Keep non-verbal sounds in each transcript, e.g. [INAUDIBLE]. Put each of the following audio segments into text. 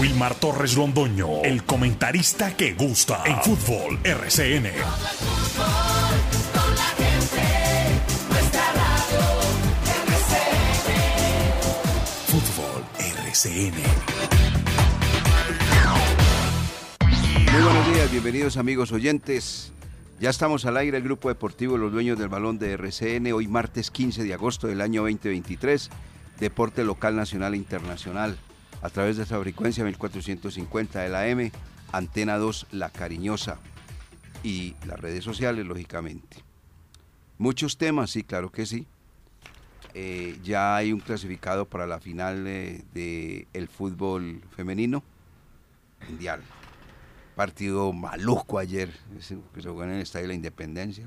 Wilmar Torres Londoño, el comentarista que gusta en fútbol RCN. Fútbol RCN. Muy buenos días, bienvenidos amigos oyentes. Ya estamos al aire el grupo deportivo Los Dueños del Balón de RCN, hoy martes 15 de agosto del año 2023, deporte local, nacional e internacional, a través de esa frecuencia 1450 de la M, Antena 2 La Cariñosa y las redes sociales, lógicamente. Muchos temas, sí, claro que sí. Eh, ya hay un clasificado para la final del de el fútbol femenino mundial. Partido maluco ayer, que se jugó en el Estadio de la Independencia.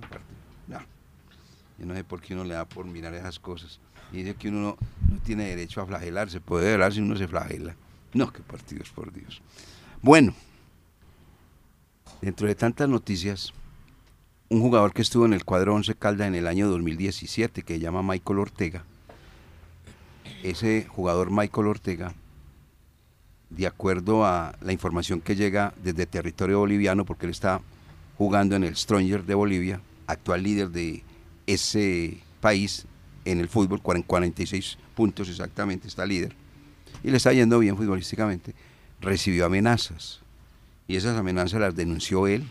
Yo no sé por qué uno le da por mirar esas cosas. Y dice que uno no, tiene derecho a flagelarse. Puede hablar si uno se flagela. No, qué partidos, por Dios. Bueno, dentro de tantas noticias, un jugador que estuvo en el cuadro 11 Caldas en el año 2017, que se llama Michael Ortega. Ese jugador Michael Ortega, de acuerdo a la información que llega desde territorio boliviano, porque él está jugando en el Stronger de Bolivia, actual líder de ese país en el fútbol, 40 46 puntos exactamente, está líder, y le está yendo bien futbolísticamente, recibió amenazas. Y esas amenazas las denunció él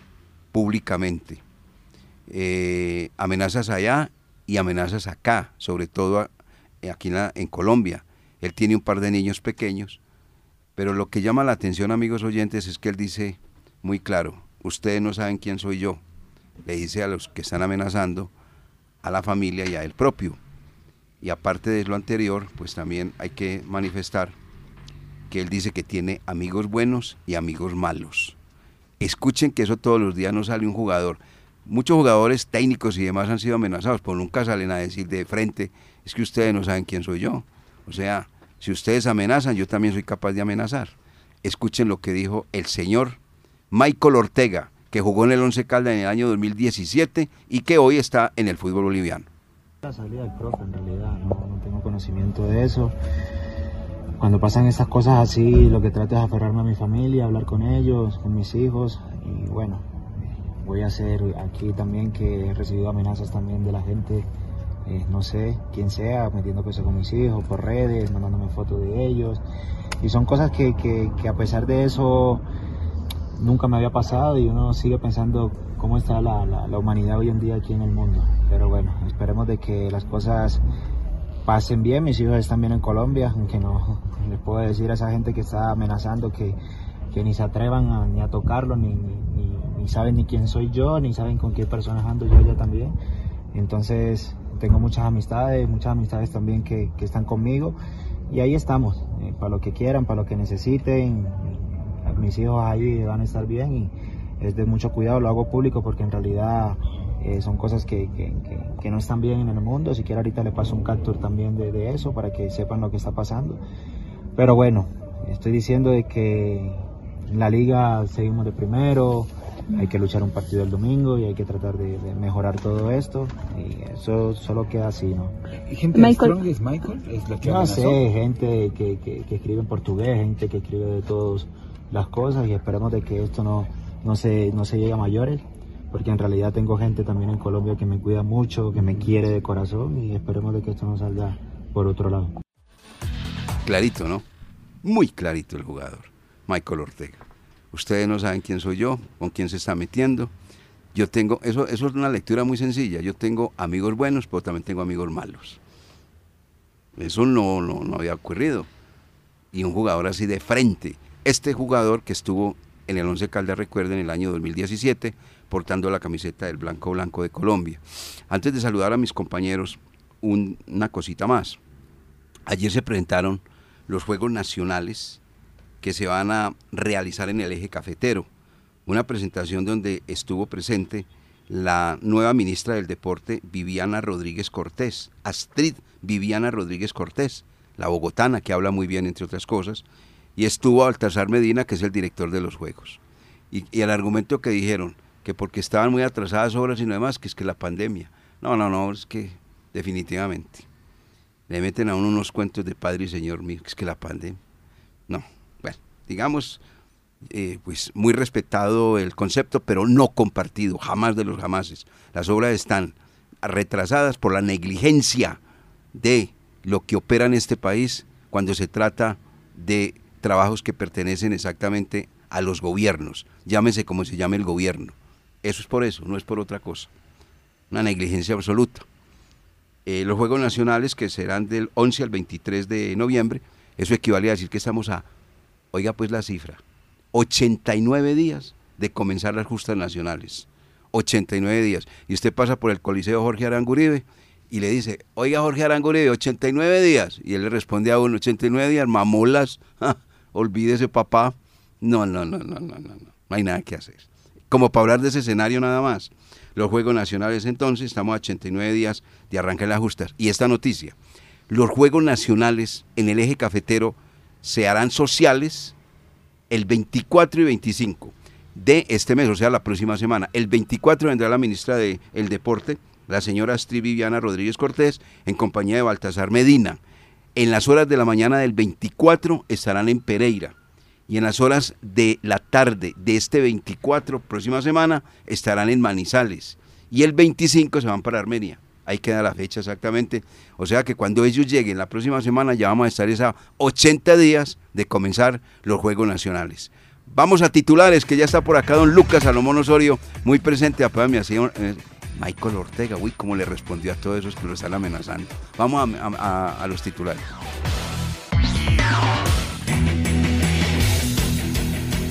públicamente eh, amenazas allá y amenazas acá, sobre todo aquí en Colombia. Él tiene un par de niños pequeños, pero lo que llama la atención, amigos oyentes, es que él dice muy claro, ustedes no saben quién soy yo. Le dice a los que están amenazando, a la familia y a él propio. Y aparte de lo anterior, pues también hay que manifestar que él dice que tiene amigos buenos y amigos malos. Escuchen que eso todos los días no sale un jugador. Muchos jugadores técnicos y demás han sido amenazados, pero nunca salen a decir de frente, es que ustedes no saben quién soy yo. O sea, si ustedes amenazan, yo también soy capaz de amenazar. Escuchen lo que dijo el señor Michael Ortega, que jugó en el Once Caldas en el año 2017 y que hoy está en el fútbol boliviano. La salida del profe, en realidad, no, no tengo conocimiento de eso. Cuando pasan estas cosas así, lo que trato es aferrarme a mi familia, hablar con ellos, con mis hijos. Y bueno, voy a hacer aquí también que he recibido amenazas también de la gente, eh, no sé quién sea, metiendo cosas con mis hijos por redes, mandándome fotos de ellos. Y son cosas que, que, que a pesar de eso nunca me había pasado y uno sigue pensando cómo está la, la, la humanidad hoy en día aquí en el mundo. Pero bueno, esperemos de que las cosas pasen bien. Mis hijos están bien en Colombia, aunque no [LAUGHS] les puedo decir a esa gente que está amenazando que, que ni se atrevan a, ni a tocarlo, ni, ni, ni, ni saben ni quién soy yo, ni saben con qué personas ando yo allá también. Entonces tengo muchas amistades, muchas amistades también que, que están conmigo y ahí estamos, eh, para lo que quieran, para lo que necesiten. Mis hijos ahí van a estar bien y es de mucho cuidado, lo hago público porque en realidad eh, son cosas que, que, que, que, no están bien en el mundo. Si quiere ahorita le paso un capture también de, de, eso para que sepan lo que está pasando. Pero bueno, estoy diciendo de que en la liga seguimos de primero, hay que luchar un partido el domingo y hay que tratar de, de mejorar todo esto. Y eso solo queda así, ¿no? ¿Y gente Michael. de Strong es Michael? ¿Es la que no amenazó? sé, gente que, que, que escribe en portugués, gente que escribe de todas las cosas y esperemos de que esto no, no, se, no se llegue a mayores porque en realidad tengo gente también en Colombia que me cuida mucho, que me quiere de corazón y esperemos de que esto no salga por otro lado. Clarito, ¿no? Muy clarito el jugador, Michael Ortega. Ustedes no saben quién soy yo, con quién se está metiendo. Yo tengo, eso, eso es una lectura muy sencilla. Yo tengo amigos buenos, pero también tengo amigos malos. Eso no, no, no había ocurrido. Y un jugador así de frente. Este jugador que estuvo en el Once Caldas, recuerden, en el año 2017, portando la camiseta del Blanco Blanco de Colombia. Antes de saludar a mis compañeros, un, una cosita más. Ayer se presentaron los Juegos Nacionales que se van a realizar en el eje cafetero. Una presentación donde estuvo presente la nueva ministra del Deporte, Viviana Rodríguez Cortés, Astrid Viviana Rodríguez Cortés, la bogotana que habla muy bien, entre otras cosas, y estuvo Baltasar Medina, que es el director de los Juegos. Y, el argumento que dijeron, que porque estaban muy atrasadas obras y no demás, que es que la pandemia. No, no, no, es que definitivamente. Le meten a uno unos cuentos de padre y señor mío, que es que la pandemia. No, bueno, digamos, eh, pues muy respetado el concepto, pero no compartido, jamás de los jamases. Las obras están retrasadas por la negligencia de lo que opera en este país cuando se trata de trabajos que pertenecen exactamente a los gobiernos, llámese como se llame el gobierno. Eso es por eso, no es por otra cosa. Una negligencia absoluta. Eh, los Juegos Nacionales, que serán del 11 al 23 de noviembre, eso equivale a decir que estamos a, oiga pues la cifra, 89 días de comenzar las justas nacionales. 89 días. Y usted pasa por el Coliseo Jorge Aranguribe y le dice, oiga Jorge Aranguribe, 89 días. Y él le responde a uno, 89 días, mamolas, [LAUGHS] olvídese papá. No, no, no, no, no, no, no, no hay nada que hacer. Como para hablar de ese escenario nada más. Los Juegos Nacionales entonces, estamos a 89 días de arrancar las justas. Y esta noticia, los Juegos Nacionales en el eje cafetero se harán sociales el 24 y 25 de este mes, o sea, la próxima semana. El 24 vendrá la ministra del Deporte, la señora Astrid Viviana Rodríguez Cortés, en compañía de Baltasar Medina. En las horas de la mañana del 24 estarán en Pereira y en las horas de la tarde de este 24, próxima semana, estarán en Manizales y el 25 se van para Armenia. Ahí queda la fecha exactamente. O sea que cuando ellos lleguen la próxima semana ya vamos a estar esa 80 días de comenzar los Juegos Nacionales. Vamos a titulares, que ya está por acá don Lucas Salomón Osorio, muy presente. a mi eh, Michael Ortega, uy, cómo le respondió a todos esos que lo están amenazando. Vamos a, a los titulares.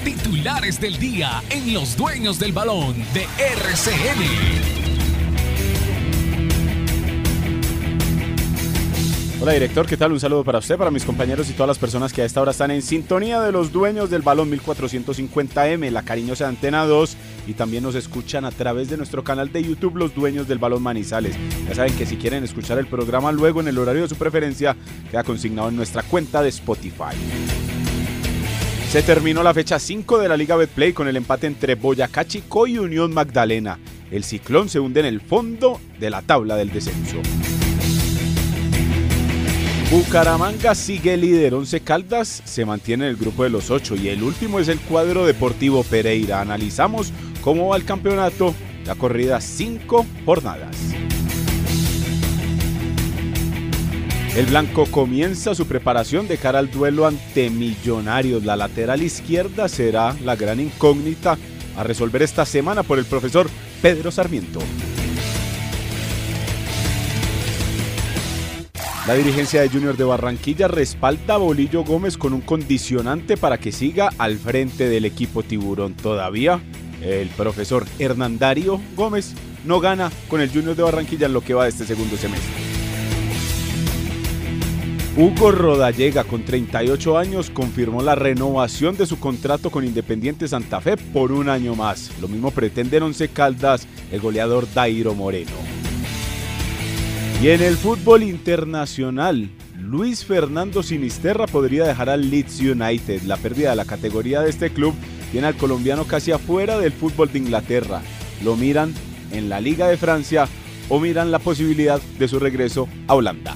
Titulares del día en Los Dueños del Balón de RCN. Hola director, ¿qué tal? Un saludo para usted, para mis compañeros y todas las personas que a esta hora están en sintonía de los dueños del balón 1450M, la cariñosa Antena 2 y también nos escuchan a través de nuestro canal de YouTube Los Dueños del Balón Manizales. Ya saben que si quieren escuchar el programa luego en el horario de su preferencia, queda consignado en nuestra cuenta de Spotify. Se terminó la fecha 5 de la Liga Betplay con el empate entre Boyacá Chico y Unión Magdalena. El ciclón se hunde en el fondo de la tabla del descenso. Bucaramanga sigue líder, 11 Caldas se mantiene en el grupo de los 8 y el último es el cuadro deportivo Pereira. Analizamos cómo va el campeonato, la corrida 5 jornadas. El blanco comienza su preparación de cara al duelo ante Millonarios. La lateral izquierda será la gran incógnita a resolver esta semana por el profesor Pedro Sarmiento. La dirigencia de Junior de Barranquilla respalda a Bolillo Gómez con un condicionante para que siga al frente del equipo tiburón. Todavía el profesor Hernandario Gómez no gana con el Junior de Barranquilla en lo que va de este segundo semestre. Hugo Rodallega, con 38 años, confirmó la renovación de su contrato con Independiente Santa Fe por un año más. Lo mismo pretenden Once Caldas el goleador Dairo Moreno. Y en el fútbol internacional, Luis Fernando Sinisterra podría dejar al Leeds United. La pérdida de la categoría de este club tiene al colombiano casi afuera del fútbol de Inglaterra. Lo miran en la Liga de Francia o miran la posibilidad de su regreso a Holanda.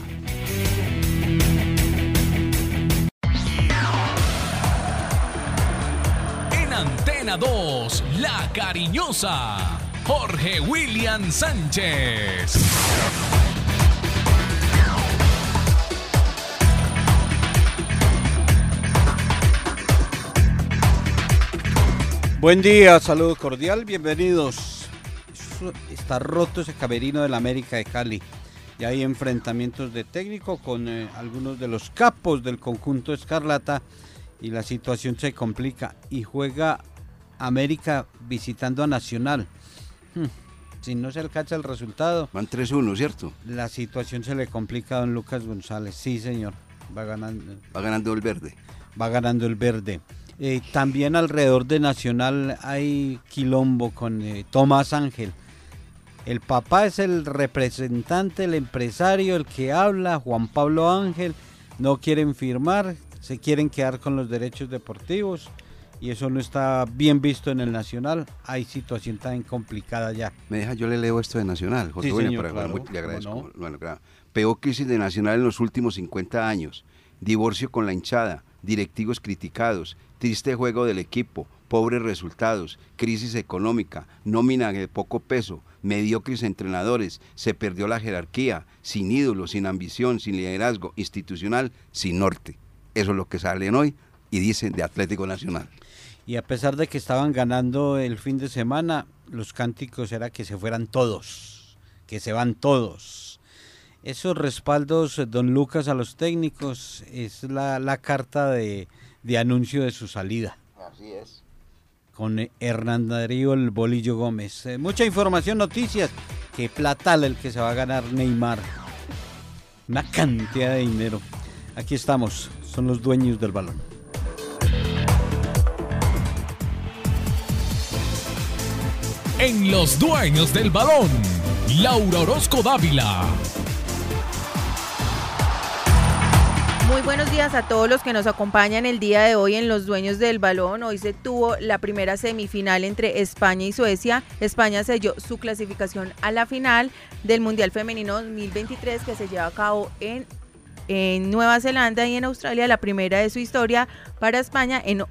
En Antena 2, La Cariñosa, Jorge William Sánchez. Buen día, saludo cordial, bienvenidos. Está roto ese camerino de la América de Cali. Y hay enfrentamientos de técnico con eh, algunos de los capos del conjunto Escarlata y la situación se complica. Y juega América visitando a Nacional. Hmm, si no se alcanza el resultado. Van 3-1, ¿cierto? La situación se le complica a don Lucas González. Sí, señor. Va ganando. Va ganando el verde. Va ganando el verde. Eh, también alrededor de Nacional hay quilombo con eh, Tomás Ángel. El papá es el representante, el empresario, el que habla, Juan Pablo Ángel. No quieren firmar, se quieren quedar con los derechos deportivos y eso no está bien visto en el Nacional. Hay situación tan complicada ya. Me deja, yo le leo esto de Nacional, José sí, señor, le agradezco. Bueno, Peor crisis de Nacional en los últimos 50 años. Divorcio con la hinchada directivos criticados, triste juego del equipo, pobres resultados, crisis económica, nómina de poco peso, mediocres entrenadores, se perdió la jerarquía, sin ídolo, sin ambición, sin liderazgo institucional, sin norte. Eso es lo que salen hoy y dicen de Atlético Nacional. Y a pesar de que estaban ganando el fin de semana, los cánticos era que se fueran todos, que se van todos. Esos respaldos, eh, don Lucas, a los técnicos es la, la carta de, de anuncio de su salida. Así es. Con eh, Hernán Darío el Bolillo Gómez. Eh, mucha información, noticias. Que platal el que se va a ganar Neymar. Una cantidad de dinero. Aquí estamos, son los dueños del balón. En los dueños del balón, Laura Orozco Dávila. Muy buenos días a todos los que nos acompañan el día de hoy en Los Dueños del Balón. Hoy se tuvo la primera semifinal entre España y Suecia. España selló su clasificación a la final del Mundial Femenino 2023 que se lleva a cabo en, en Nueva Zelanda y en Australia, la primera de su historia para España en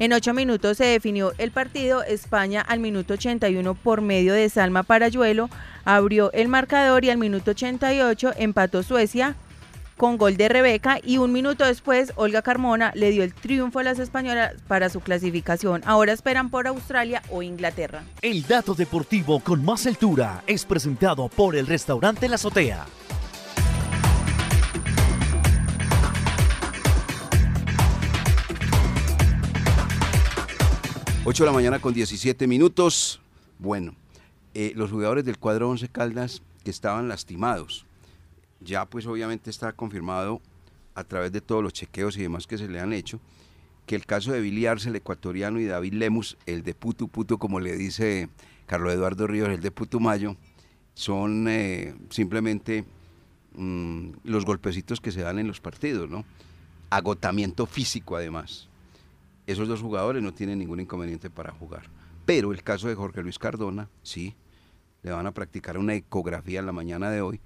en ocho minutos se definió el partido. España al minuto 81 por medio de Salma Parayuelo abrió el marcador y al minuto 88 empató Suecia con gol de Rebeca y un minuto después Olga Carmona le dio el triunfo a las españolas para su clasificación. Ahora esperan por Australia o Inglaterra. El dato deportivo con más altura es presentado por el restaurante La Azotea. 8 de la mañana con 17 minutos. Bueno, eh, los jugadores del cuadro 11 Caldas que estaban lastimados, ya pues obviamente está confirmado a través de todos los chequeos y demás que se le han hecho, que el caso de Billy Arce, el ecuatoriano, y David Lemus, el de Putu Putu, como le dice Carlos Eduardo Ríos, el de Putumayo, son eh, simplemente mm, los golpecitos que se dan en los partidos, ¿no? Agotamiento físico además esos dos jugadores no tienen ningún inconveniente para jugar. Pero el caso de Jorge Luis Cardona, sí, le van a practicar una ecografía en la mañana de hoy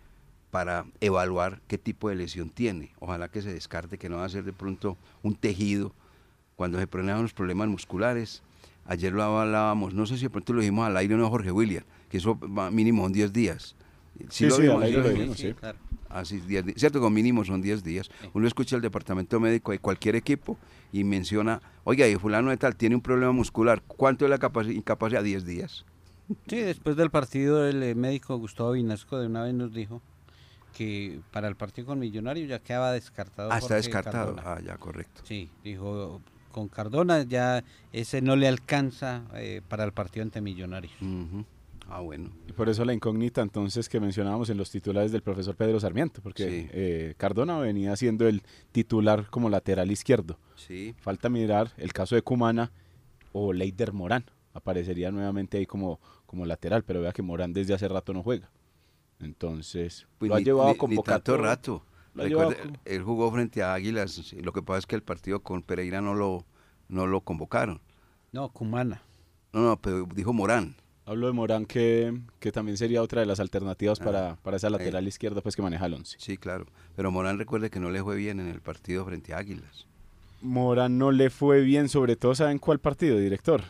para evaluar qué tipo de lesión tiene. Ojalá que se descarte que no va a ser de pronto un tejido cuando se presentan los problemas musculares. Ayer lo hablábamos, no sé si de pronto lo dijimos al aire o no Jorge William, que eso va mínimo en 10 días. Sí, sí, al aire lo dijimos, sí. Así, diez, cierto, con mínimo son 10 días. Uno escucha el departamento médico de cualquier equipo y menciona, oiga, y fulano de tal tiene un problema muscular, ¿cuánto es la incapacidad? 10 días. Sí, después del partido el eh, médico Gustavo Vinasco de una vez nos dijo que para el partido con Millonarios ya quedaba descartado. Ah, está descartado. Ah, ya, correcto. Sí, dijo, con Cardona ya ese no le alcanza eh, para el partido ante Millonarios. Ah, bueno. Y por eso la incógnita entonces que mencionábamos en los titulares del profesor Pedro Sarmiento, porque eh, Cardona venía siendo el titular como lateral izquierdo. Sí. Falta mirar el caso de Cumana o Leider Morán. Aparecería nuevamente ahí como, como lateral, pero vea que Morán desde hace rato no juega. Entonces, pues lo ha ni- llevado a tanto rato. Lo ha Recuerde, llevado- él jugó frente a Águilas. Lo que pasa es que el partido con Pereira no lo, no lo convocaron. No, Cumana. No, no, pero dijo Morán. Hablo de Morán que, que también sería otra de las alternativas Ah, para, para esa ahí. lateral izquierda pues que maneja el 11. Sí, claro. Pero Morán recuerde que no le fue bien en el partido frente a Águilas. Morán no le fue bien, sobre todo, ¿saben cuál partido, director?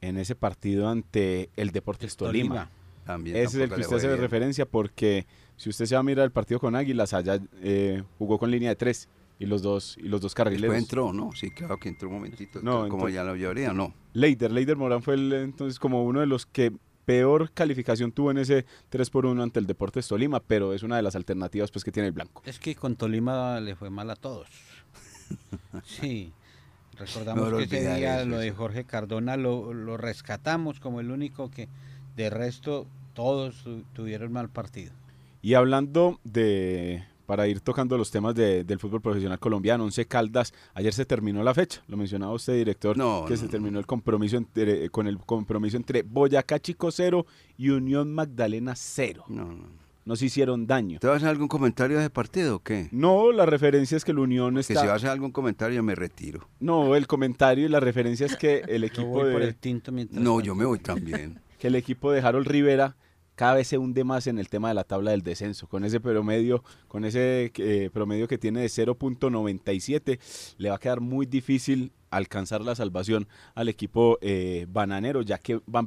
En ese partido ante el Deportes Tolima. También Ese es el que usted hace bien. referencia porque si usted se va a mirar el partido con Águilas, allá eh, jugó con línea de tres y los dos, y los dos carrileros. Después entró, ¿no? Sí, claro que entró un momentito. No, como entró. ya lo llevaría, no. Leider, Leider Morán fue el, entonces como uno de los que peor calificación tuvo en ese 3 por 1 ante el Deportes Tolima, pero es una de las alternativas pues que tiene el blanco. Es que con Tolima le fue mal a todos. [LAUGHS] Sí. Recordamos que ese día eso, lo de. Jorge Cardona lo, lo rescatamos como el único que de resto todos tu- tuvieron mal partido. Y hablando de, para ir tocando los temas de- del fútbol profesional colombiano, Once Caldas, ayer se terminó la fecha, lo mencionaba usted, director, No, que no, se no. terminó el compromiso entre- con el compromiso entre Boyacá Chico 0 y Unión Magdalena 0. No, no. No se hicieron daño. ¿Te vas a hacer algún comentario de ese partido o qué? No, la referencia es que el Unión Que si está... vas a hacer algún comentario yo me retiro. No, el comentario y la referencia es que el [LAUGHS] Yo equipo por de... el tinto mientras No, tanto. yo me voy también. Que el equipo de Harold Rivera cada vez se hunde más en el tema de la tabla del descenso. Con ese promedio, con ese eh, promedio que tiene de 0.97, le va a quedar muy difícil alcanzar la salvación al equipo eh, bananero, ya que va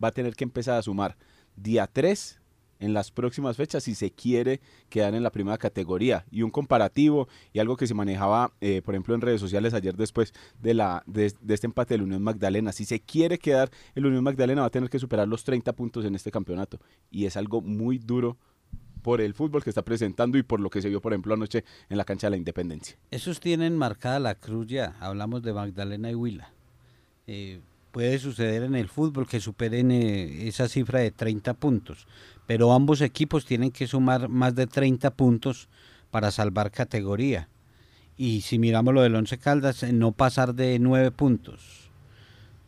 a tener que empezar a sumar día 3 en las próximas fechas si se quiere quedar en la primera categoría. Y un comparativo y algo que se manejaba, eh, por ejemplo, en redes sociales ayer después de, la, de, este empate del Unión Magdalena. Si se quiere quedar el Unión Magdalena va a tener que superar los 30 puntos en este campeonato. Y es algo muy duro por el fútbol que está presentando y por lo que se vio, por ejemplo, anoche en la cancha de la Independencia. Esos tienen marcada la cruz ya. Hablamos de Magdalena y Huila. Eh, puede suceder en el fútbol que superen eh, esa cifra de 30 puntos pero ambos equipos tienen que sumar más de 30 puntos para salvar categoría. Y si miramos lo del Once Caldas, eh, no pasar de 9 puntos.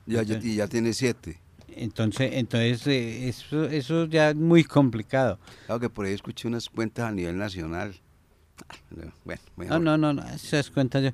Ya, ya, ya tiene 7. Entonces, entonces eh, eso, eso ya es muy complicado. Claro que por ahí escuché unas cuentas a nivel nacional. Bueno, No, no, no, no esas cuentas yo.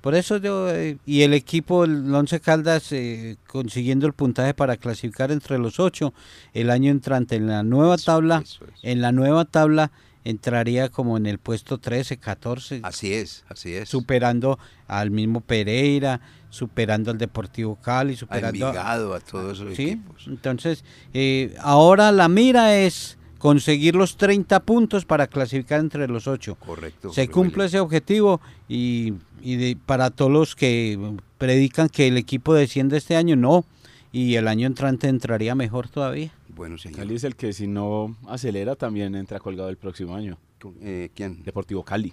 Por eso yo, eh, y el equipo, el Once Caldas, eh, consiguiendo el puntaje para clasificar entre los ocho el año entrante en la nueva tabla, en la nueva tabla entraría como en el puesto 13, 14. Así es, así es. Superando al mismo Pereira, superando al Deportivo Cali, superando a, a todos esos equipos. Entonces, eh, ahora la mira es conseguir los 30 puntos para clasificar entre los 8. Correcto. Se cumple ese objetivo y, y para todos los que predican que el equipo desciende este año, no. Y el año entrante entraría mejor todavía. Bueno, señor. Cali es el que si no acelera también entra colgado el próximo año. Eh, ¿Quién? Deportivo Cali.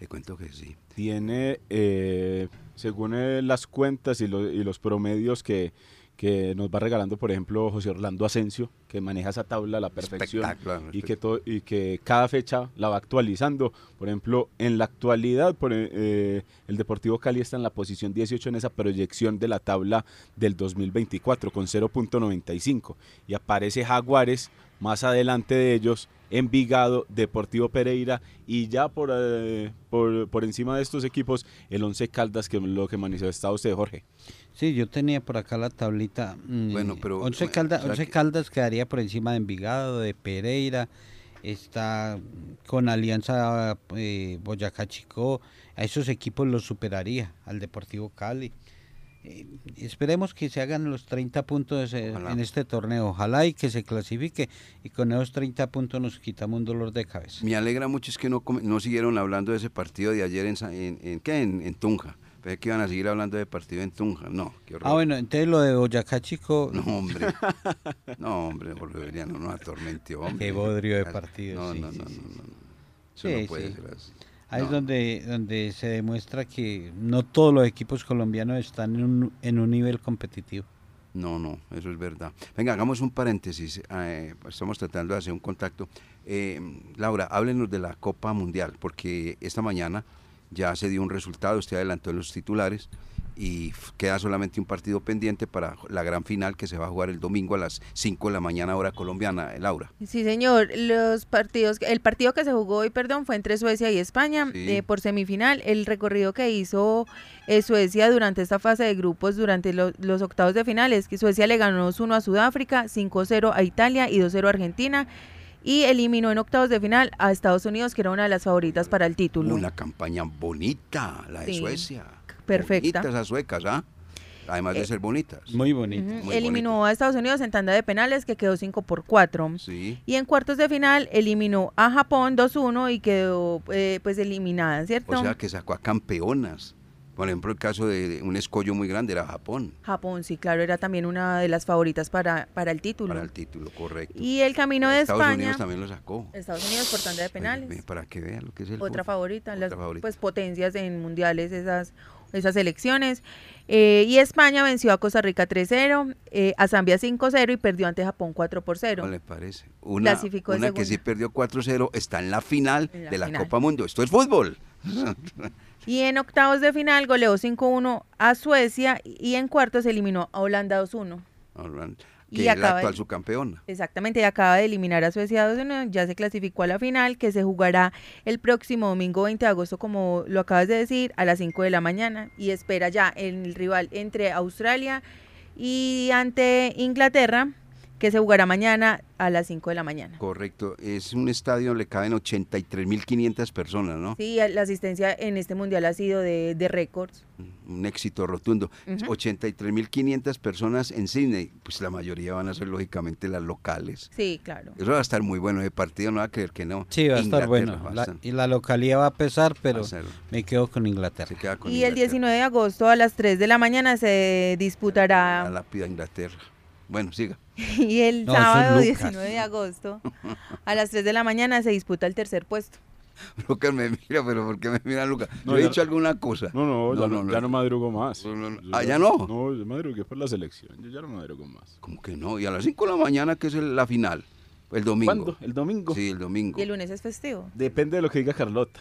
Le cuento que sí. Tiene, eh, según eh, las cuentas y, y los promedios que, que nos va regalando, por ejemplo, José Orlando Asensio, que maneja esa tabla a la perfección y que, y que cada fecha la va actualizando. Por ejemplo, en la actualidad, por, eh, el Deportivo Cali está en la posición 18 en esa proyección de la tabla del 2024 con 0.95 y aparece Jaguares más adelante de ellos Envigado, Deportivo Pereira y ya por, eh, por, por, encima de estos equipos el Once Caldas, que es lo que manifestaba usted, Jorge. Sí, yo tenía por acá la tablita. Mm, bueno, pero... Once, Caldas, Caldas quedaría por encima de Envigado, de Pereira, está con Alianza eh, Boyacá Chico, a esos equipos los superaría, al Deportivo Cali. Eh, esperemos que se hagan los 30 puntos eh, en este torneo. Ojalá y que se clasifique y con esos 30 puntos nos quitamos un dolor de cabeza. Me alegra mucho es que no, no siguieron hablando de ese partido de ayer en, en, ¿qué? en, Tunja. Pensé que iban a seguir hablando de partido en Tunja. No, qué horror. Ah, bueno, entonces lo de Boyacá Chico. No, hombre. no, hombre, Bolivariano, no atormentió. Hombre. Qué bodrio de partido. No, no, no, no, no, Eso no puede ser así. Ahí es donde, donde se demuestra que no todos los equipos colombianos están en un, en un nivel competitivo. No, no, eso es verdad. Venga, hagamos un paréntesis. Eh, estamos tratando de hacer un contacto. Eh, Laura, háblenos de la Copa Mundial, porque esta mañana ya se dio un resultado, usted adelantó en los titulares y queda solamente un partido pendiente para la gran final que se va a jugar el domingo a las 5 de la mañana hora colombiana, Laura. Sí, señor, los partidos, el partido que se jugó hoy, perdón, fue entre Suecia y España eh, por semifinal. El recorrido que hizo eh, Suecia durante esta fase de grupos, durante los octavos de finales, que Suecia le ganó 2-1 a Sudáfrica, 5-0 a Italia y 2-0 a Argentina y eliminó en octavos de final a Estados Unidos, que era una de las favoritas para el título. Una campaña bonita, la de Suecia. Perfecta. Bonitas esas suecas, ¿ah? Además de eh, ser bonitas. Muy bonitas. eliminó a Estados Unidos en tanda de penales que quedó 5 por 4. Sí. Y en cuartos de final eliminó a Japón 2-1 y quedó eh, pues eliminada, ¿cierto? O sea que sacó a campeonas. Por ejemplo, el caso de un escollo muy grande era Japón. Japón, sí, claro, era también una de las favoritas para, para el título. Para el título, correcto. Y el camino de Estados España. Unidos también lo sacó. Estados Unidos por tanda de penales. para que vean lo que es el Otra favorita, las pues potencias en mundiales, esas esas elecciones. Eh, y España venció a Costa Rica 3-0, eh, a Zambia 5-0 y perdió ante Japón 4 0. ¿Cómo le parece? Una, una que sí perdió 4-0 está en la final de la Copa Mundo. Esto es fútbol. y en octavos de final goleó 5-1 a Suecia y en cuartos eliminó a Holanda 2-1 que y es la actual subcampeona. Exactamente, y acaba de eliminar a Suecia 2 ya se clasificó a la final, que se jugará el próximo domingo 20 de agosto, como lo acabas de decir, a las 5 de la mañana, y espera ya el rival entre Australia y ante Inglaterra, que se jugará mañana a las 5 de la mañana. Correcto, es un estadio donde caben 83.500 personas, ¿no? Sí, la asistencia en este mundial ha sido de, de récords. Un éxito rotundo. 83.500 personas en Sydney, pues la mayoría van a ser lógicamente las locales. Sí, claro. Eso va a estar muy bueno de partido, no va a creer que no. Sí, va a estar bueno. y la localidad va a pesar, pero me quedo con Inglaterra. y el 19 de agosto a las 3 de la mañana se disputará... A la pida Inglaterra. Bueno, siga. [LAUGHS] Y el sábado 19 de agosto a las 3 de la mañana se disputa el tercer puesto. Lucas me mira, pero ¿por qué me mira Lucas? No, he dicho alguna cosa? No, no, ya no, ya no madrugo más. ah, ¿ya no? No, yo madrugué por la selección, yo ya no madrugo más. ¿Cómo que no? Y a las 5 de la mañana, que es la final, el domingo. ¿Cuándo? ¿El domingo? Sí, el domingo. ¿Y el lunes es festivo? Depende de lo que diga Carlota.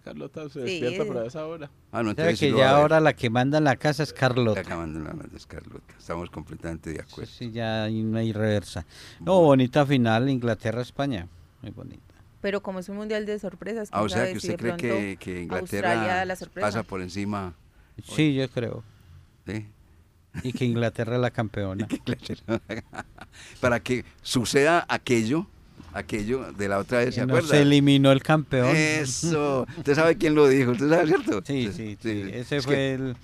Carlota se despierta por esa hora. Ah, no, que ya ahora la que manda en la casa es Carlota. La que manda en la casa es Carlota. Estamos completamente de acuerdo. Sí, ya no hay reversa. No, bonita final Inglaterra-España. Muy bonita. Pero como es un mundial de sorpresas, ah, o sea, que usted cree que, que Inglaterra pasa por encima. Sí, yo creo. ¿Sí? Y que Inglaterra es la campeona. [LAUGHS] Para que suceda aquello aquello de la otra vez, ¿se acuerda? Se eliminó el campeón. Eso. ¿Usted sabe quién lo dijo? ¿Usted sabe, cierto? Sí, sí, sí. Ese fue el...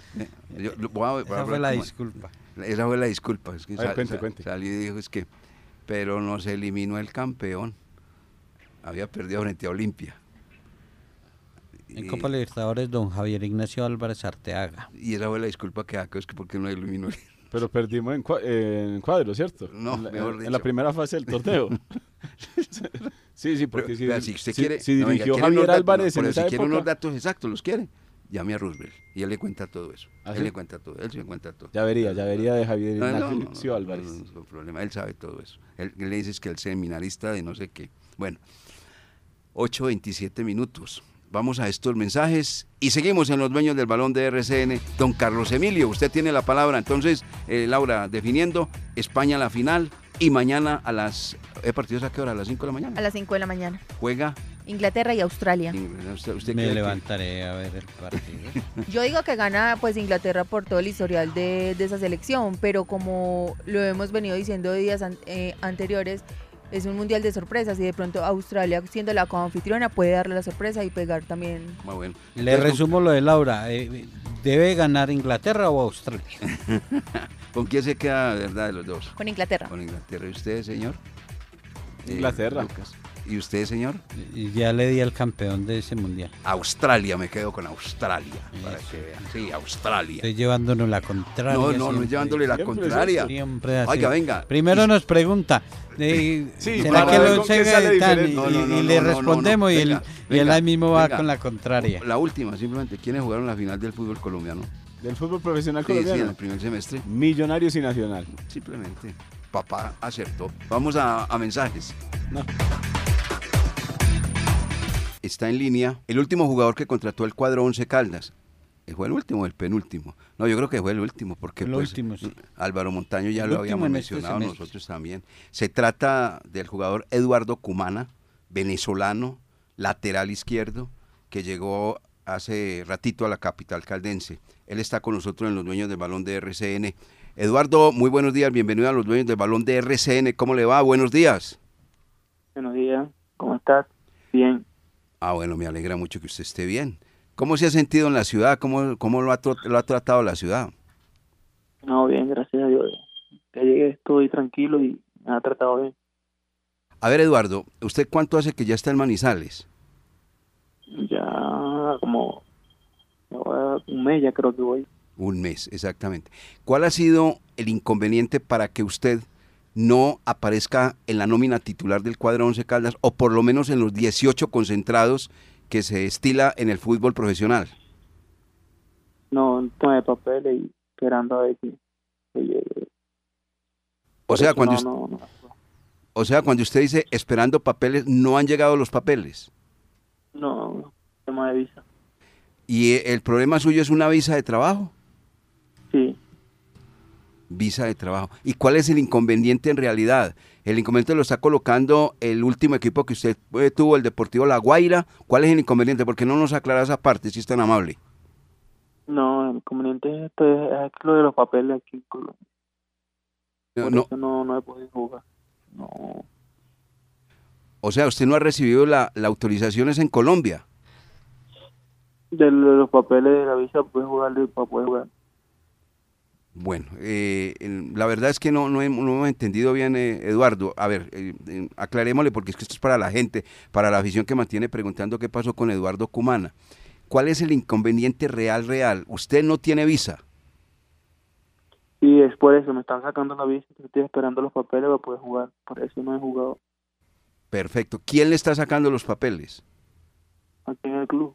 esa fue la disculpa. Esa fue la disculpa. Es que cuente, cuente. Salió y dijo, es que... Pero no se eliminó el campeón. Había perdido frente a Olimpia. En Copa Libertadores, don Javier Ignacio Álvarez Arteaga. Y esa fue la disculpa que hago, es que porque no eliminó el pero perdimos en, en cuadro, ¿cierto? No, en, mejor dicho. en la primera fase del torneo. [LAUGHS] sí, sí, porque si, si, usted quiere, si, dirigió Javier Álvarez en esa si quiere unos datos exactos, ¿los quiere? Llame a Roosevelt y él le cuenta todo eso. ¿Ah, él le cuenta todo, él se cuenta todo. Ya vería, ya vería de Javier no, no, Álvarez. No, problema, él sabe todo eso. Él, le dice que el seminarista de no sé qué. Bueno, 8.27 minutos. Vamos a estos mensajes y seguimos en los dueños del balón de RCN. Don Carlos Emilio, usted tiene la palabra. Entonces, eh, Laura, definiendo España la final y mañana a las... ¿He partido a qué hora? ¿A las 5 de la mañana? A las 5 de la mañana. ¿Juega? Inglaterra y Australia. Me levantaré a ver el partido. [LAUGHS] Yo digo que gana pues Inglaterra por todo el historial de, esa selección, pero como lo hemos venido diciendo días eh, anteriores, es un mundial de sorpresas y de pronto Australia, siendo la coanfitriona, puede darle la sorpresa y pegar también. Muy bueno. Le resumo lo de Laura. Eh, ¿Debe ganar Inglaterra o Australia? [LAUGHS] ¿Con quién se queda, verdad, de los dos? Con Inglaterra. Con Inglaterra. ¿Y usted, señor? Inglaterra. ¿Y usted, señor? Ya le di al campeón de ese mundial. Australia, me quedo con Australia. Para que Sí, Australia. Estoy llevándonos la contraria. No, no, no llevándole la contraria. Oiga, venga. Primero nos pregunta. Eh, ¿Será que lo se tal? Y, le respondemos y, él, y él ahí mismo va con la contraria. La última, simplemente. ¿Quiénes jugaron la final del fútbol colombiano? ¿Del fútbol profesional colombiano? Sí, en el primer semestre. Millonarios y Nacional. Simplemente. Papá acertó. Vamos a, a mensajes. No está en línea el último jugador que contrató el cuadro Once Caldas. ¿Fue el último o el penúltimo? No, yo creo que fue el último, porque pues, Álvaro Montaño ya lo habíamos este mencionado nosotros también. Se trata del jugador Eduardo Cumana, venezolano, lateral izquierdo, que llegó hace ratito a la capital caldense. Él está con nosotros en los dueños del balón de RCN. Eduardo, muy buenos días, bienvenido a los dueños del balón de RCN. ¿Cómo le va? Buenos días. Buenos días, ¿cómo estás? Bien. Ah, bueno, me alegra mucho que usted esté bien. ¿Cómo se ha sentido en la ciudad? ¿Cómo, cómo lo, ha, lo ha tratado la ciudad? No, bien, gracias a Dios. Que llegué, estoy tranquilo y me ha tratado bien. A ver, Eduardo, ¿usted cuánto hace que ya está en Manizales? Ya como un mes, ya creo que voy. Un mes, exactamente. ¿Cuál ha sido el inconveniente para que usted no aparezca en la nómina titular del cuadro 11 Caldas o por lo menos en los 18 concentrados que se estila en el fútbol profesional? No, hay papeles y esperando a ver que, llegue. O sea, cuando o sea, cuando usted dice esperando papeles, ¿no han llegado los papeles? No, tema de visa. ¿Y el problema suyo es una visa de trabajo? Sí visa de trabajo. ¿Y cuál es el inconveniente en realidad? El inconveniente lo está colocando el último equipo que usted eh, tuvo, el Deportivo La Guaira. ¿Cuál es el inconveniente? ¿Por qué no nos aclara esa parte, si es tan amable? No, el inconveniente es, lo de los papeles aquí en Colombia. Por no. eso no, no he podido jugar. No. O sea, usted no ha recibido la, la autorización es en Colombia. De los papeles de la visa, puedes jugar para poder jugar. Bueno, eh, la verdad es que no, no, he- no hemos entendido bien, eh, Eduardo. A ver, eh, eh, aclarémosle porque es que esto es para la gente, para la afición que mantiene preguntando qué pasó con Eduardo Cumana. ¿Cuál es el inconveniente real, real? Usted no tiene visa. Y es por eso, me están sacando la visa, estoy esperando los papeles para poder jugar. Por eso no he jugado Perfecto. ¿Quién le está sacando los papeles? aquí en el club.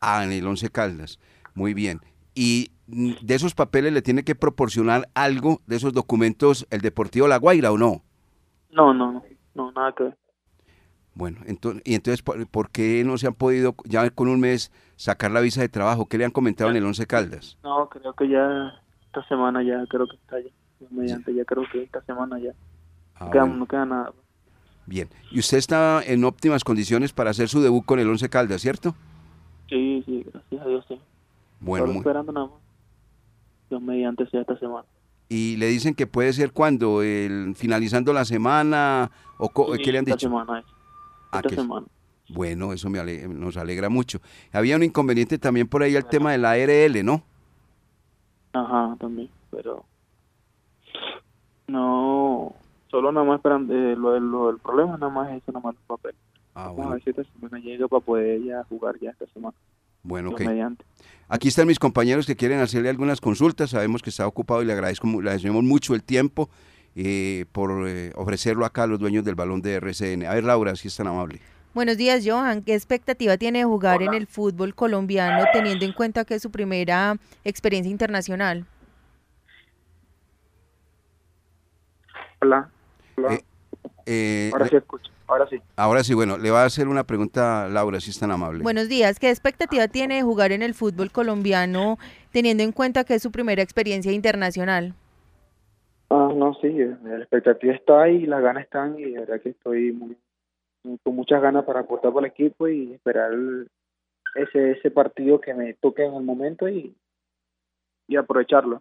Ah, en el Once Caldas. Muy bien. Y de esos papeles le tiene que proporcionar algo de esos documentos el Deportivo La Guaira o no? No, no, no, no, nada que ver. Bueno, entonces, y entonces, ¿por, qué no se han podido ya con un mes sacar la visa de trabajo? ¿Qué le han comentado en el Once Caldas? No, creo que ya esta semana ya creo que está ya. Mediante ya creo que esta semana ya. Ah, No queda, bueno, no queda nada. bien. Y usted está en óptimas condiciones para hacer su debut con el Once Caldas, ¿cierto? Sí, sí, gracias a Dios, sí. Bueno, muy- esperando nada más. Dios mediante sea esta semana. y le dicen que puede ser cuando, el, finalizando la semana, o Sí, ¿qué le han esta dicho? semana es. Ah, Esta que- semana. Bueno, eso me ale- nos alegra mucho. Había un inconveniente también por ahí el tema de la ARL, ¿no? Ajá, también, pero no, solo nada más esperando, eh, lo, lo del problema nada más es eso, nada más los papeles. Ah, Vamos a bueno, ver si esta semana llega para poder ya jugar ya esta semana. Bueno, ok. mediante. Aquí están mis compañeros que quieren hacerle algunas consultas. Sabemos que está ocupado y le agradezco, le agradecemos mucho el tiempo eh, por eh, ofrecerlo acá a los dueños del balón de RCN. A ver, Laura, si es tan amable. Buenos días, Johan. ¿Qué expectativa tiene de jugar en el fútbol colombiano teniendo en cuenta que es su primera experiencia internacional? Hola, hola. Eh, Eh, ahora sí escucho, ahora sí. ahora sí, bueno, le va a hacer una pregunta, Laura, si es tan amable. Buenos días. ¿Qué expectativa tiene de jugar en el fútbol colombiano teniendo en cuenta que es su primera experiencia internacional? Ah, no, sí, eh, la expectativa está ahí, las ganas están y la verdad que estoy muy- con muchas ganas para aportar por el equipo y esperar ese ese partido que me toque en el momento y, y aprovecharlo.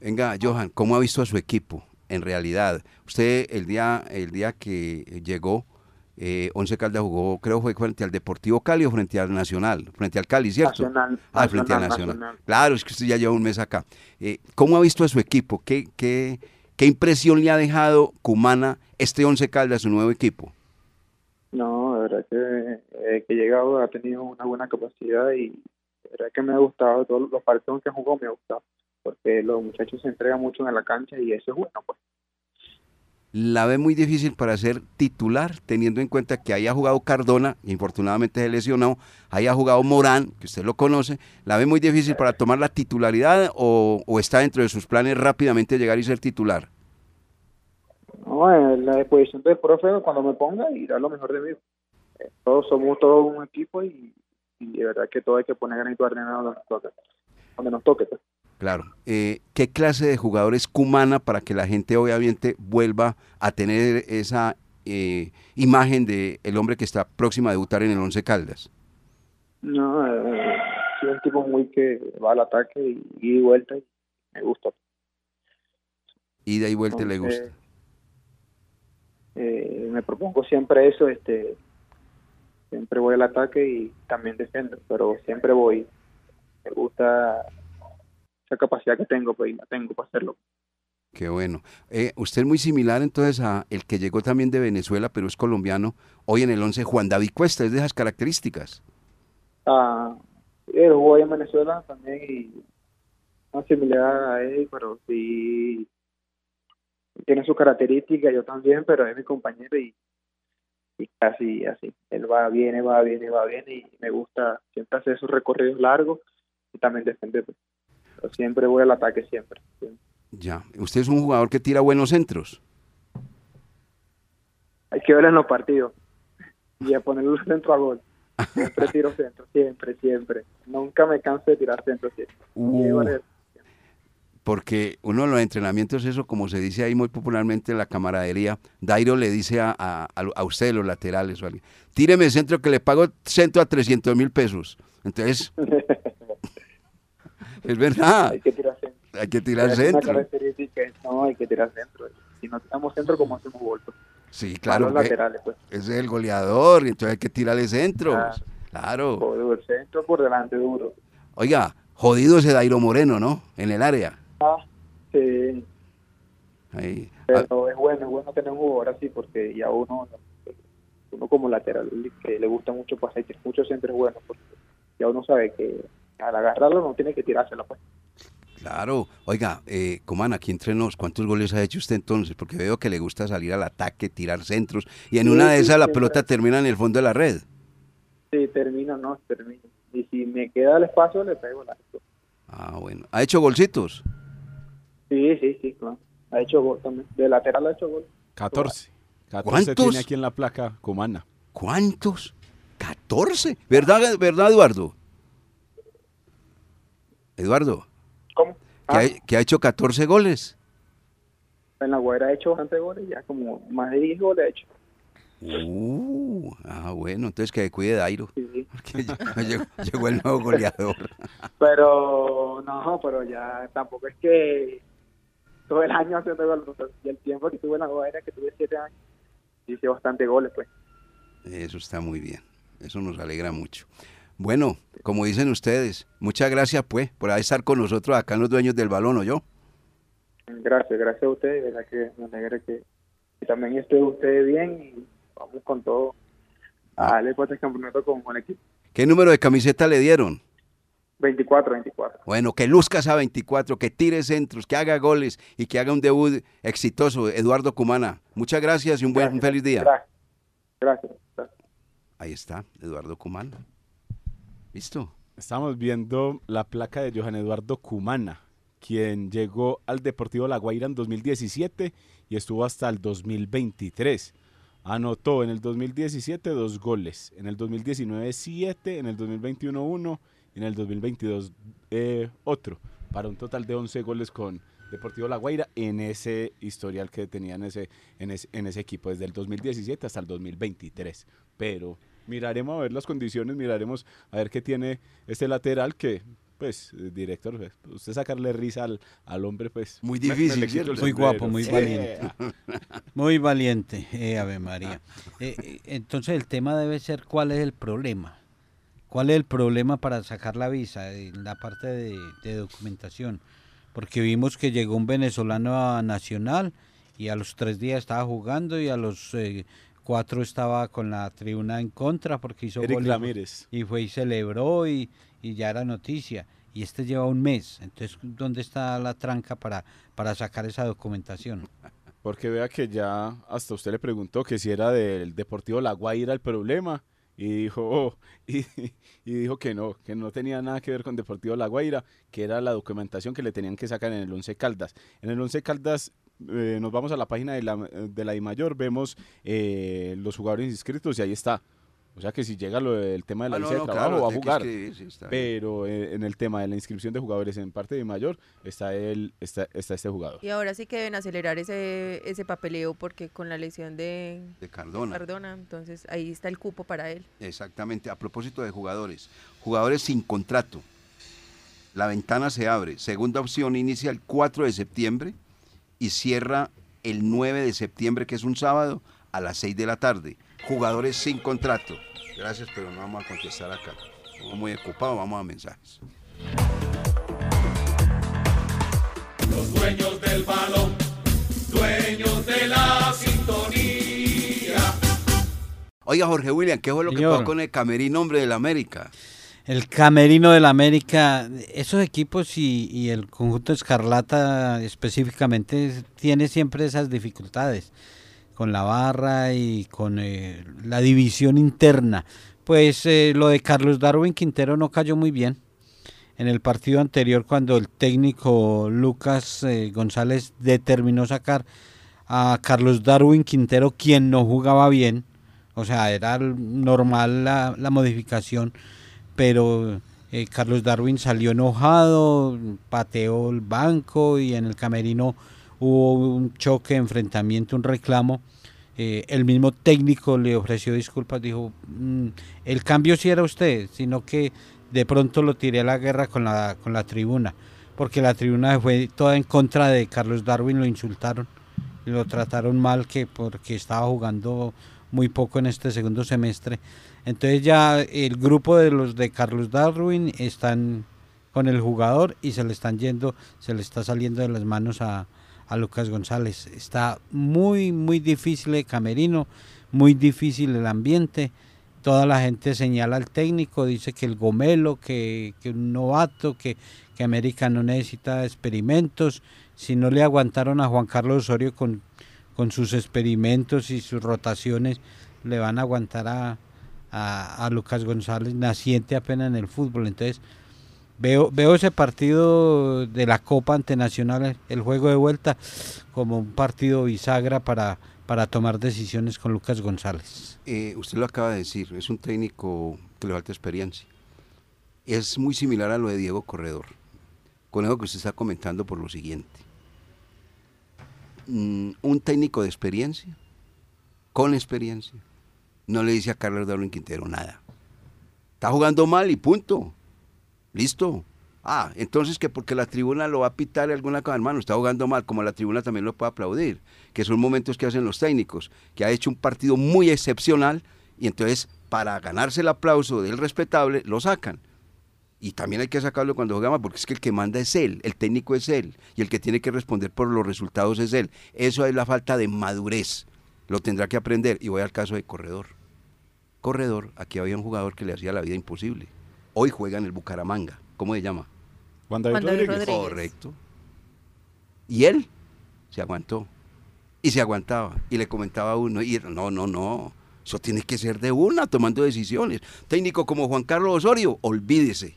Venga, Johan, ¿cómo ha visto a su equipo en realidad? Usted el día, el día que llegó, eh, Once Caldas jugó, creo fue frente al Deportivo Cali o frente al Nacional, frente al Cali, ¿cierto? Nacional, Ah, frente al nacional. Claro, es que usted ya lleva un mes acá. Eh, ¿Cómo ha visto a su equipo? ¿Qué, qué, qué impresión le ha dejado Cumana este Once Caldas, su nuevo equipo? No, la verdad que eh, que he llegado ha tenido una buena capacidad y la verdad que me ha gustado, todos los partidos que jugado me ha gustado, porque los muchachos se entregan mucho en la cancha y eso es bueno, pues. La ve muy difícil para ser titular, teniendo en cuenta que haya jugado Cardona, y infortunadamente se lesionó, haya jugado Morán, que usted lo conoce, la ve muy difícil para tomar la titularidad o, o está dentro de sus planes rápidamente llegar y ser titular. No, en la disposición del profe cuando me ponga y dar lo mejor de mí. Eh, Todos somos todo un equipo y, y de verdad que todo hay que poner granito de arena donde nos toque. Donde nos toque pues. Claro. Eh, ¿Qué clase de jugador es Cumana para que la gente obviamente vuelva a tener esa eh, imagen de el hombre que está próximo a debutar en el Once Caldas? No, eh, soy un tipo muy que va al ataque y, ida y vuelta y me gusta. Ida y vuelta le gusta. eh, me propongo siempre eso, este, siempre voy al ataque y también defiendo, pero siempre voy. Me gusta esa capacidad que tengo, pues y la tengo para hacerlo. Qué bueno. Eh, usted es muy similar entonces a el que llegó también de Venezuela, pero es colombiano, hoy en el 11, Juan David Cuesta, es de esas características. Ah, él jugó en Venezuela también y una similar a él, pero sí tiene su característica, yo también, pero es mi compañero y, y casi así. Él va, viene, va, viene, va, viene y me gusta siempre hacer esos recorridos largos y también defender. Siempre voy al ataque, siempre. siempre. Ya. Usted es un jugador que tira buenos centros. Hay que ver en los partidos y a poner el centro a gol. Siempre [LAUGHS] tiro centro, siempre, siempre. Nunca me canso de tirar centro, siempre. Uh. Porque uno de los entrenamientos, eso como se dice ahí muy popularmente en la camaradería, Dairo le dice a, a, a usted, los laterales, o alguien, tíreme centro que le pago centro a 300 mil pesos. Entonces, [LAUGHS] es verdad, hay que tirar centro. hay que tirar Es una centro. característica, no, hay que tirar centro. Si no tiramos centro, ¿cómo hacemos gol? pues? Sí, claro. los laterales, pues. Ese es el goleador, y entonces hay que tirarle centros. Ah. Claro. Joder, el centro por delante duro. Oiga, jodido ese Dairo Moreno, ¿no? En el área. Ah, sí. Ahí. Ah, Pero es bueno, es bueno tener un jugador así porque ya uno, uno como lateral que le gusta mucho pasar y muchos centros buenos porque ya uno sabe que al agarrarlo no tiene que tirárselo pues. Claro. Oiga, eh, aquí entre nos, ¿cuántos goles ha hecho usted entonces? Porque veo que le gusta salir al ataque, tirar centros, y en Sí, una de sí, esas la pelota termina en el fondo de la red. Sí, termino, no, termino. Y si me queda el espacio, le pego la. Ah, bueno. ¿Ha hecho golcitos? Sí, sí, sí, claro. Ha hecho gol también. De lateral ha hecho gol. 14. 14 ¿Cuántos? tiene aquí en la placa Comana. ¿Cuántos? 14. ¿Verdad, verdad Eduardo? Eduardo, ¿Cómo? que, Ah, ha, que ha hecho 14 goles. en la Guaira ha hecho bastantes goles, ya como más de 10 goles ha hecho. Uh, ah, bueno, entonces que cuide de Airo. Sí, sí. [LAUGHS] Porque [LAUGHS] llegó el nuevo goleador. [LAUGHS] Pero no, pero ya tampoco es que todo el año haciendo goles. Y el tiempo que tuve en la Guaira, que tuve 7 años, hice bastante goles, pues. Eso está muy bien. Eso nos alegra mucho. Bueno, como dicen ustedes, muchas gracias pues por estar con nosotros acá en los dueños del balón, ¿o yo? Gracias, gracias a ustedes, de verdad que me alegra que, que también esté usted bien y vamos con todo a darle por este campeonato con, el equipo. ¿Qué número de camiseta le dieron? 24, 24. Bueno, que luzca esa 24, que tire centros, que haga goles y que haga un debut exitoso, Eduardo Cumana. Muchas gracias y un buen un feliz día. Gracias. Gracias. gracias. Ahí está, Eduardo Cumana. ¿Listo? Estamos viendo la placa de Johan Eduardo Cumana, quien llegó al Deportivo La Guaira en 2017 y estuvo hasta el 2023. Anotó en el 2017 dos goles, en el 2019 siete, en el 2021 uno y en el 2022 eh, otro, para un total de 11 goles con Deportivo La Guaira en ese historial que tenía en ese, en ese, en ese equipo, desde el 2017 hasta el 2023. Pero miraremos a ver las condiciones, miraremos a ver qué tiene este lateral que, pues, eh, director, pues, usted sacarle risa al, al hombre, pues... Muy me- me difícil. Muy guapo, muy Sí. valiente. [LAUGHS] Muy valiente, eh, Ave María. [LAUGHS] Eh, eh, entonces el tema debe ser cuál es el problema. ¿Cuál es el problema para sacar la visa, la parte de, de documentación? Porque vimos que llegó un venezolano a Nacional y a los tres días estaba jugando y a los eh, cuatro estaba con la tribuna en contra porque hizo Eric gol y- Ramírez. y fue y celebró y, y ya era noticia. Y este lleva un mes. Entonces, ¿dónde está la tranca para, para sacar esa documentación? [LAUGHS] Porque vea que ya hasta usted le preguntó que si era del Deportivo La Guaira el problema y dijo oh, [LAUGHS] y, y dijo que no, que no tenía nada que ver con Deportivo La Guaira, que era la documentación que le tenían que sacar en el Once Caldas. En el Once Caldas eh, nos vamos a la página de la, de la I-Mayor, vemos eh, los jugadores inscritos y ahí está. O sea que si llega lo del tema de la Ah, no, no, de trabajo claro, va a jugar. escribir, sí, está bien. Pero eh, en el tema de la inscripción de jugadores en parte de mayor está el está, está este jugador. Y ahora sí que deben acelerar ese, ese papeleo porque con la lesión de De Cardona. Cardona, entonces ahí está el cupo para él. Exactamente. A propósito de jugadores, jugadores sin contrato. La ventana se abre. Segunda opción inicia el 4 de septiembre y cierra el 9 de septiembre, que es un sábado, a las 6 de la tarde. Jugadores sin contrato. Gracias, pero no vamos a contestar acá. Estamos muy ocupados, vamos a mensajes. Los dueños del balón, dueños de la sintonía. Oiga, Jorge William, ¿qué fue lo que pasó con el camerino hombre del América? El camerino del América, esos equipos y, el conjunto Escarlata específicamente tiene siempre esas dificultades con la barra y con eh, la división interna. Pues eh, lo de Carlos Darwin Quintero no cayó muy bien. En el partido anterior, cuando el técnico Lucas eh, González determinó sacar a Carlos Darwin Quintero, quien no jugaba bien, o sea, era normal la, la modificación, pero eh, Carlos Darwin salió enojado, pateó el banco y en el camerino hubo un choque, enfrentamiento, un reclamo. Eh, el mismo técnico le ofreció disculpas, dijo, "Mm, el cambio sí era usted, sino que de pronto lo tiré a la guerra con la, con la tribuna. porque la tribuna fue toda en contra de Carlos Darwin, lo insultaron lo trataron mal que porque estaba jugando muy poco en este segundo semestre. Entonces ya el grupo de los de Carlos Darwin están con el jugador y se le están yendo, se le está saliendo de las manos a, a Lucas González. Está muy, muy difícil el camerino, muy difícil el ambiente. Toda la gente señala al técnico, dice que el gomelo, que, que un novato, que, que América no necesita experimentos. Si no le aguantaron a Juan Carlos Osorio con, con sus experimentos y sus rotaciones, le van a aguantar a, a, Lucas González, naciente apenas en el fútbol. Entonces, Veo, veo ese partido de la Copa ante Nacional, el juego de vuelta, como un partido bisagra para, para tomar decisiones con Lucas González. Eh, usted lo acaba de decir, es un técnico que le falta experiencia. Es muy similar a lo de Diego Corredor, con eso que usted está comentando por lo siguiente. Mm, un técnico de experiencia, con experiencia, no le dice a Carlos Darwin Quintero nada. Está jugando mal y punto. Listo. Ah, entonces que porque la tribuna lo va a pitar alguna cosa, hermano, está jugando mal, como la tribuna también lo puede aplaudir, que son momentos que hacen los técnicos, que ha hecho un partido muy excepcional y entonces para ganarse el aplauso del respetable lo sacan. Y también hay que sacarlo cuando juega mal, porque es que el que manda es él, el técnico es él, y el que tiene que responder por los resultados es él. Eso es la falta de madurez. Lo tendrá que aprender. Y voy al caso de Corredor. Corredor, aquí había un jugador que le hacía la vida imposible hoy juega en el Bucaramanga. ¿Cómo se llama? Juan David, Rodríguez. Correcto. Y él se aguantó. Y se aguantaba. Y le comentaba a uno, y no, no, no. Eso tiene que ser de una, tomando decisiones. Técnico como Juan Carlos Osorio, olvídese.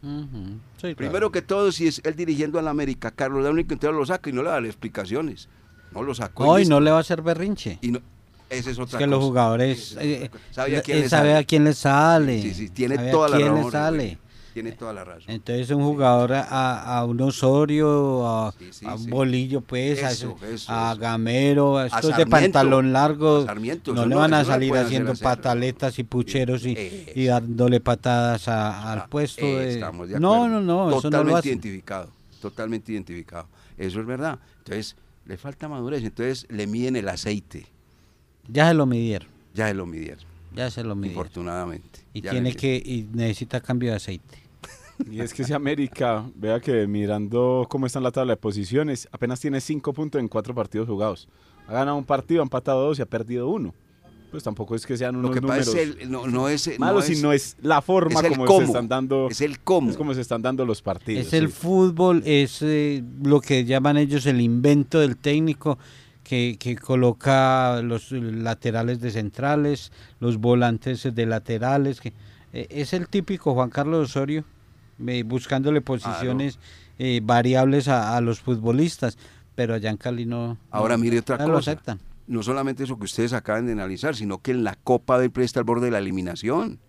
Primero que todo, si es él dirigiendo a la América, Carlos da único entero lo saca y no le da explicaciones. No lo sacó. No, y no le va a hacer berrinche. Y no, esa es otra que cosa. los jugadores eh, sabe, a quién, le sabe a quién le sale. Sí, sí, tiene toda la quién razón. le sale. Tiene toda la razón. Entonces un jugador a, a un Osorio, a, sí, sí, a un Bolillo, pues, eso, a, eso, a. Gamero, a estos de pantalón largo, no le van a salir haciendo pataletas y pucheros y, y dándole patadas a- al puesto. Eh, de- estamos de no, no, no, eso no Totalmente lo hacen. identificado, totalmente identificado. Eso es verdad. Entonces, le falta madurez. Entonces, le miden el aceite. Ya se lo midieron, Ya se lo midieron, ya se lo midieron. infortunadamente. Y Ya tiene que, y necesita cambio de aceite. [LAUGHS] Y es que si América, vea que mirando cómo está en la tabla de posiciones, apenas tiene cinco puntos en cuatro partidos jugados. Ha ganado un partido, ha empatado dos y ha perdido uno. Pues tampoco es que sean unos Lo que pasa números es el, no, no es, no malos, es- sino es la forma es como cómo. se están dando. es el cómo. Es como se están dando los partidos. Es el sí. fútbol, es eh, lo que llaman ellos el invento del técnico que, que coloca los laterales de centrales, los volantes de laterales. Que, eh, es el típico Juan Carlos Osorio, eh, buscándole posiciones eh, variables a, a los futbolistas, pero allá en Cali no, Ahora no- mire otra no lo cosa. aceptan. No solamente eso que ustedes acaban de analizar, sino que en la Copa del Play está al borde de la eliminación.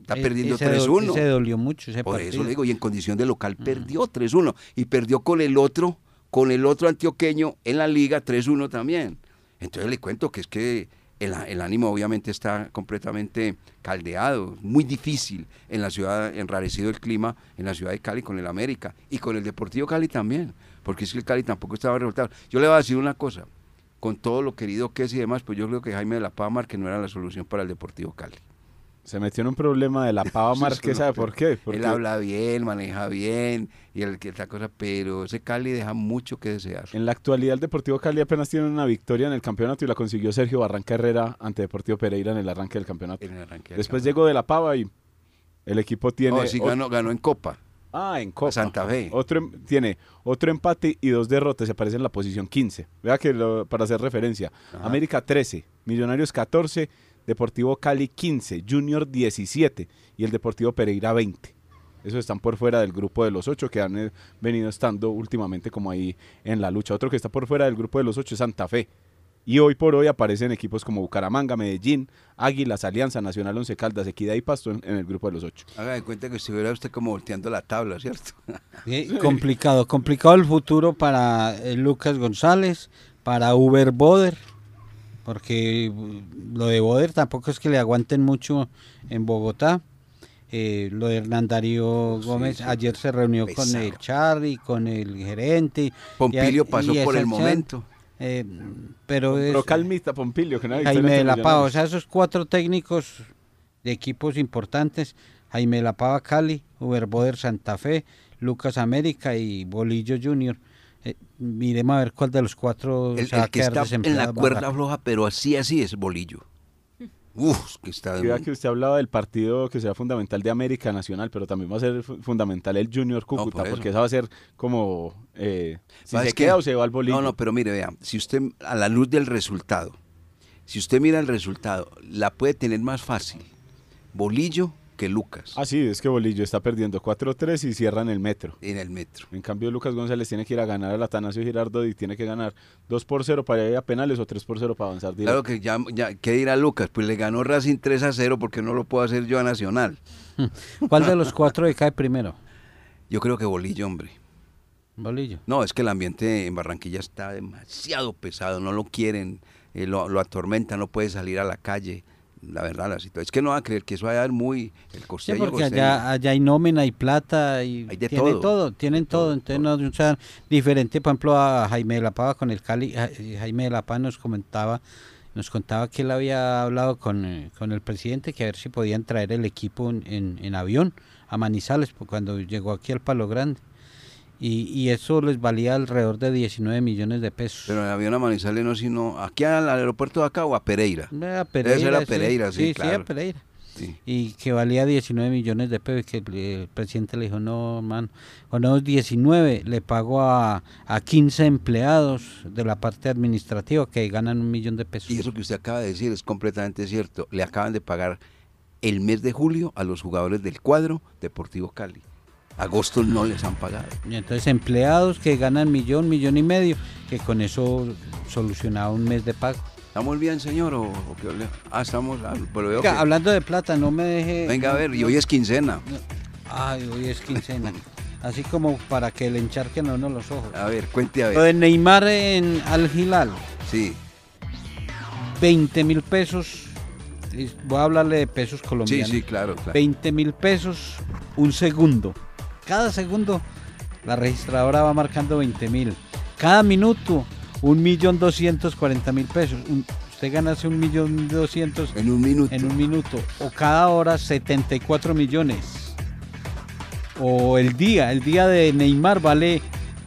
Está Eh, perdiendo ese do- 3-1. ese dolió mucho ese Por partido. eso le digo, y en condición de local perdió 3-1. Y perdió con el otro, con el otro antioqueño en la liga 3-1 también. Entonces le cuento que es que el, ánimo obviamente está completamente caldeado, muy difícil en la ciudad, enrarecido el clima en la ciudad de Cali con el América y con el Deportivo Cali también, porque es que el Cali tampoco estaba resultado. Yo le voy a decir una cosa, con todo lo querido que es y demás, pues yo creo que Jaime de la Pava que no era la solución para el Deportivo Cali. Se metió en un problema de la [LAUGHS] pava Márquez, ¿sabe por qué? Porque Él habla bien, maneja bien y el que esta cosa, pero ese Cali deja mucho que desear. en la actualidad el Deportivo Cali apenas tiene una victoria en el campeonato y la consiguió Sergio Barranca Herrera ante Deportivo Pereira en el arranque del campeonato. en el arranque del Después campeonato. llegó de la pava y el equipo tiene... Oh, sí, ganó, ganó en Copa. Ah, en Copa. Santa Fe. Otro, em- tiene otro empate y dos derrotas. Se aparece en la posición 15. Vea que lo- para hacer referencia. Ajá. América 13, Millonarios 14, Deportivo Cali 15, Junior 17 y el Deportivo Pereira 20. Esos están por fuera del grupo de los ocho que han eh, venido estando últimamente como ahí en la lucha. Otro que está por fuera del grupo de los ocho es Santa Fe. Y hoy por hoy aparecen equipos como Bucaramanga, Medellín, Águilas, Alianza Nacional, Once Caldas, Equidad y Pasto en, en el grupo de los ocho. Haga de cuenta que estuviera usted como volteando la tabla, ¿cierto? [LAUGHS] Sí, Complicado, complicado el futuro para eh, Lucas González, para Uber Boder, porque lo de Boder tampoco es que le aguanten mucho en Bogotá. eh, lo de Hernán Darío Gómez, ayer se reunió con el Charly, con el gerente. Pompilio y- pasó y por el momento. eh, pero es Pero calmita, Pompilio, que hay Jaime de la Pava, o sea, esos cuatro técnicos de equipos importantes, Jaime de la Pava Cali, Uber Boder Santa Fe, Lucas América y Bolillo Junior. Miremos a ver cuál de los cuatro El, se va a el que quedar está en la cuerda floja, pero así, así es Bolillo. Uf, que está... Vea que usted hablaba del partido que será fundamental de América Nacional, pero también va a ser fu- fundamental el Junior Cúcuta, por porque esa va a ser como eh, si ¿Sabes se queda o se va al bolillo. No, no, pero mire, vea, si usted, a la luz del resultado, si usted mira el resultado, la puede tener más fácil Bolillo que Lucas Ah, sí, es que Bolillo está perdiendo 4-3 y cierran el metro. en el metro. En cambio, Lucas González tiene que ir a ganar al Atanasio Girardo y tiene que ganar 2 por 0 para ir a penales o 3 por 0 para avanzar directo. Claro que ya, ya ¿qué dirá Lucas? Pues le ganó Racing 3 a 0 porque no lo puedo hacer yo a Nacional. [LAUGHS] ¿Cuál de los cuatro le cae primero? Yo creo que Bolillo, hombre. Bolillo. No, es que el ambiente en Barranquilla está demasiado pesado, no lo quieren, eh, lo, lo atormenta, no puede salir a la calle. La verdad, la situación. Es que no va a creer que eso va a dar muy el Sí, costeño. porque costeño. allá, allá hay nómina y plata y Hay de todo. tienen todo, entonces no, o sea, diferente, por ejemplo, a Jaime de la Pava con el Cali, Ja- Jaime de la Pava nos comentaba, nos contaba que él había hablado con, eh, con el presidente que a ver si podían traer el equipo en, en- en avión a Manizales pues, cuando llegó aquí al Palo Grande. Y, y eso les valía alrededor de 19 millones de pesos. Pero en avión a Manizales no, sino aquí al aeropuerto de acá o a Pereira. Era Debe ser a. Pereira, sí, sí, sí, claro. a Pereira. Sí. y que valía 19 millones de pesos, y que el, el presidente le dijo, no, hermano, con esos 19 le pago a, a 15 empleados de la parte administrativa que ganan un millón de pesos. Y eso que usted acaba de decir es completamente cierto. Le acaban de pagar el mes de julio a los jugadores del cuadro Deportivo Cali. Agosto no les han pagado. Y entonces empleados que ganan millón, millón y medio, que con eso solucionaba un mes de pago. ¿Estamos bien, señor? ¿O, o qué? Ah, estamos. ah, pero veo Oiga, que- hablando de plata, no me deje... Venga a ver, y hoy es quincena. Ay, hoy es quincena. Así como para que le encharquen a uno los ojos. A ver, cuente a Lo ver. de Neymar en Al Hilal. Sí, 20 mil pesos. Voy a hablarle de pesos sí, colombianos. sí, claro, claro. 20 mil pesos un segundo. Cada segundo la registradora va marcando 20 mil. Cada minuto un millón doscientos cuarenta mil pesos. Un- usted ganase un millón doscientos En un minuto. en un minuto. O cada hora 74 millones. O el día, el día de Neymar vale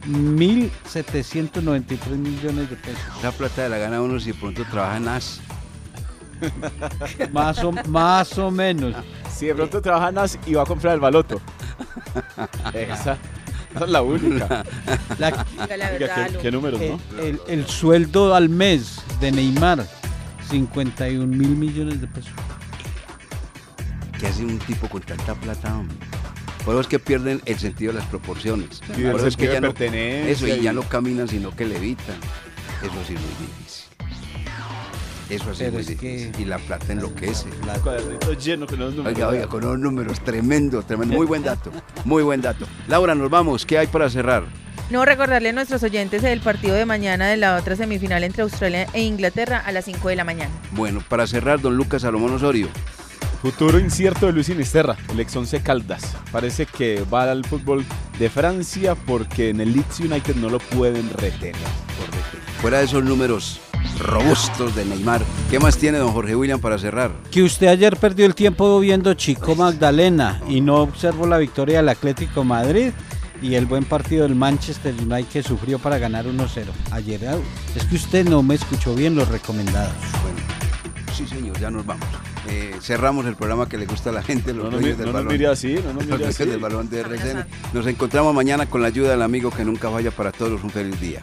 1.793 millones de pesos. Esa plata de la gana uno si de pronto trabaja en AS. [LAUGHS] Más o, más o menos. Si de pronto trabaja NAS y va a comprar el baloto. Esa, esa es la única. La- Diga la Oiga, verdad, ¿qué, números, el, no? el- el sueldo al mes de Neymar, 51 mil millones de pesos. ¿Qué hace un tipo con tanta plata, hombre? Por eso es que pierden el sentido de las proporciones. Y del Por eso es que ya no, eso, y ya no caminan, sino que levitan. Eso sí es muy difícil. Eso sí es muy que- difícil. Y la plata enloquece. La- Cuadernito lleno con los números. Oiga, oiga, con unos números tremendo, tremendo. Muy buen dato, muy buen dato. Laura, nos vamos. ¿Qué hay para cerrar? No recordarle a nuestros oyentes el partido de mañana de la otra semifinal entre Australia e Inglaterra a las 5 de la mañana. Bueno, para cerrar, don Lucas Salomón Osorio. Futuro incierto de Luis Sinisterra, el ex Once Caldas. Parece que va al fútbol de Francia porque en el Leeds United no lo pueden retener. Fuera de esos números robustos de Neymar, ¿qué más tiene don Jorge William para cerrar? Que usted ayer perdió el tiempo viendo Chico Magdalena y no observó la victoria del Atlético Madrid y el buen partido del Manchester United que sufrió para ganar 1-0. Ayer ah, es que usted no me escuchó bien los recomendados. Bueno, sí señor, ya nos vamos. Eh, cerramos el programa que le gusta a la gente, los No mi- del no nos balón. mire así, no nos Los mire dueños así. del balón de RCN. Nos encontramos mañana con la ayuda del amigo que nunca falla para todos. Un feliz día.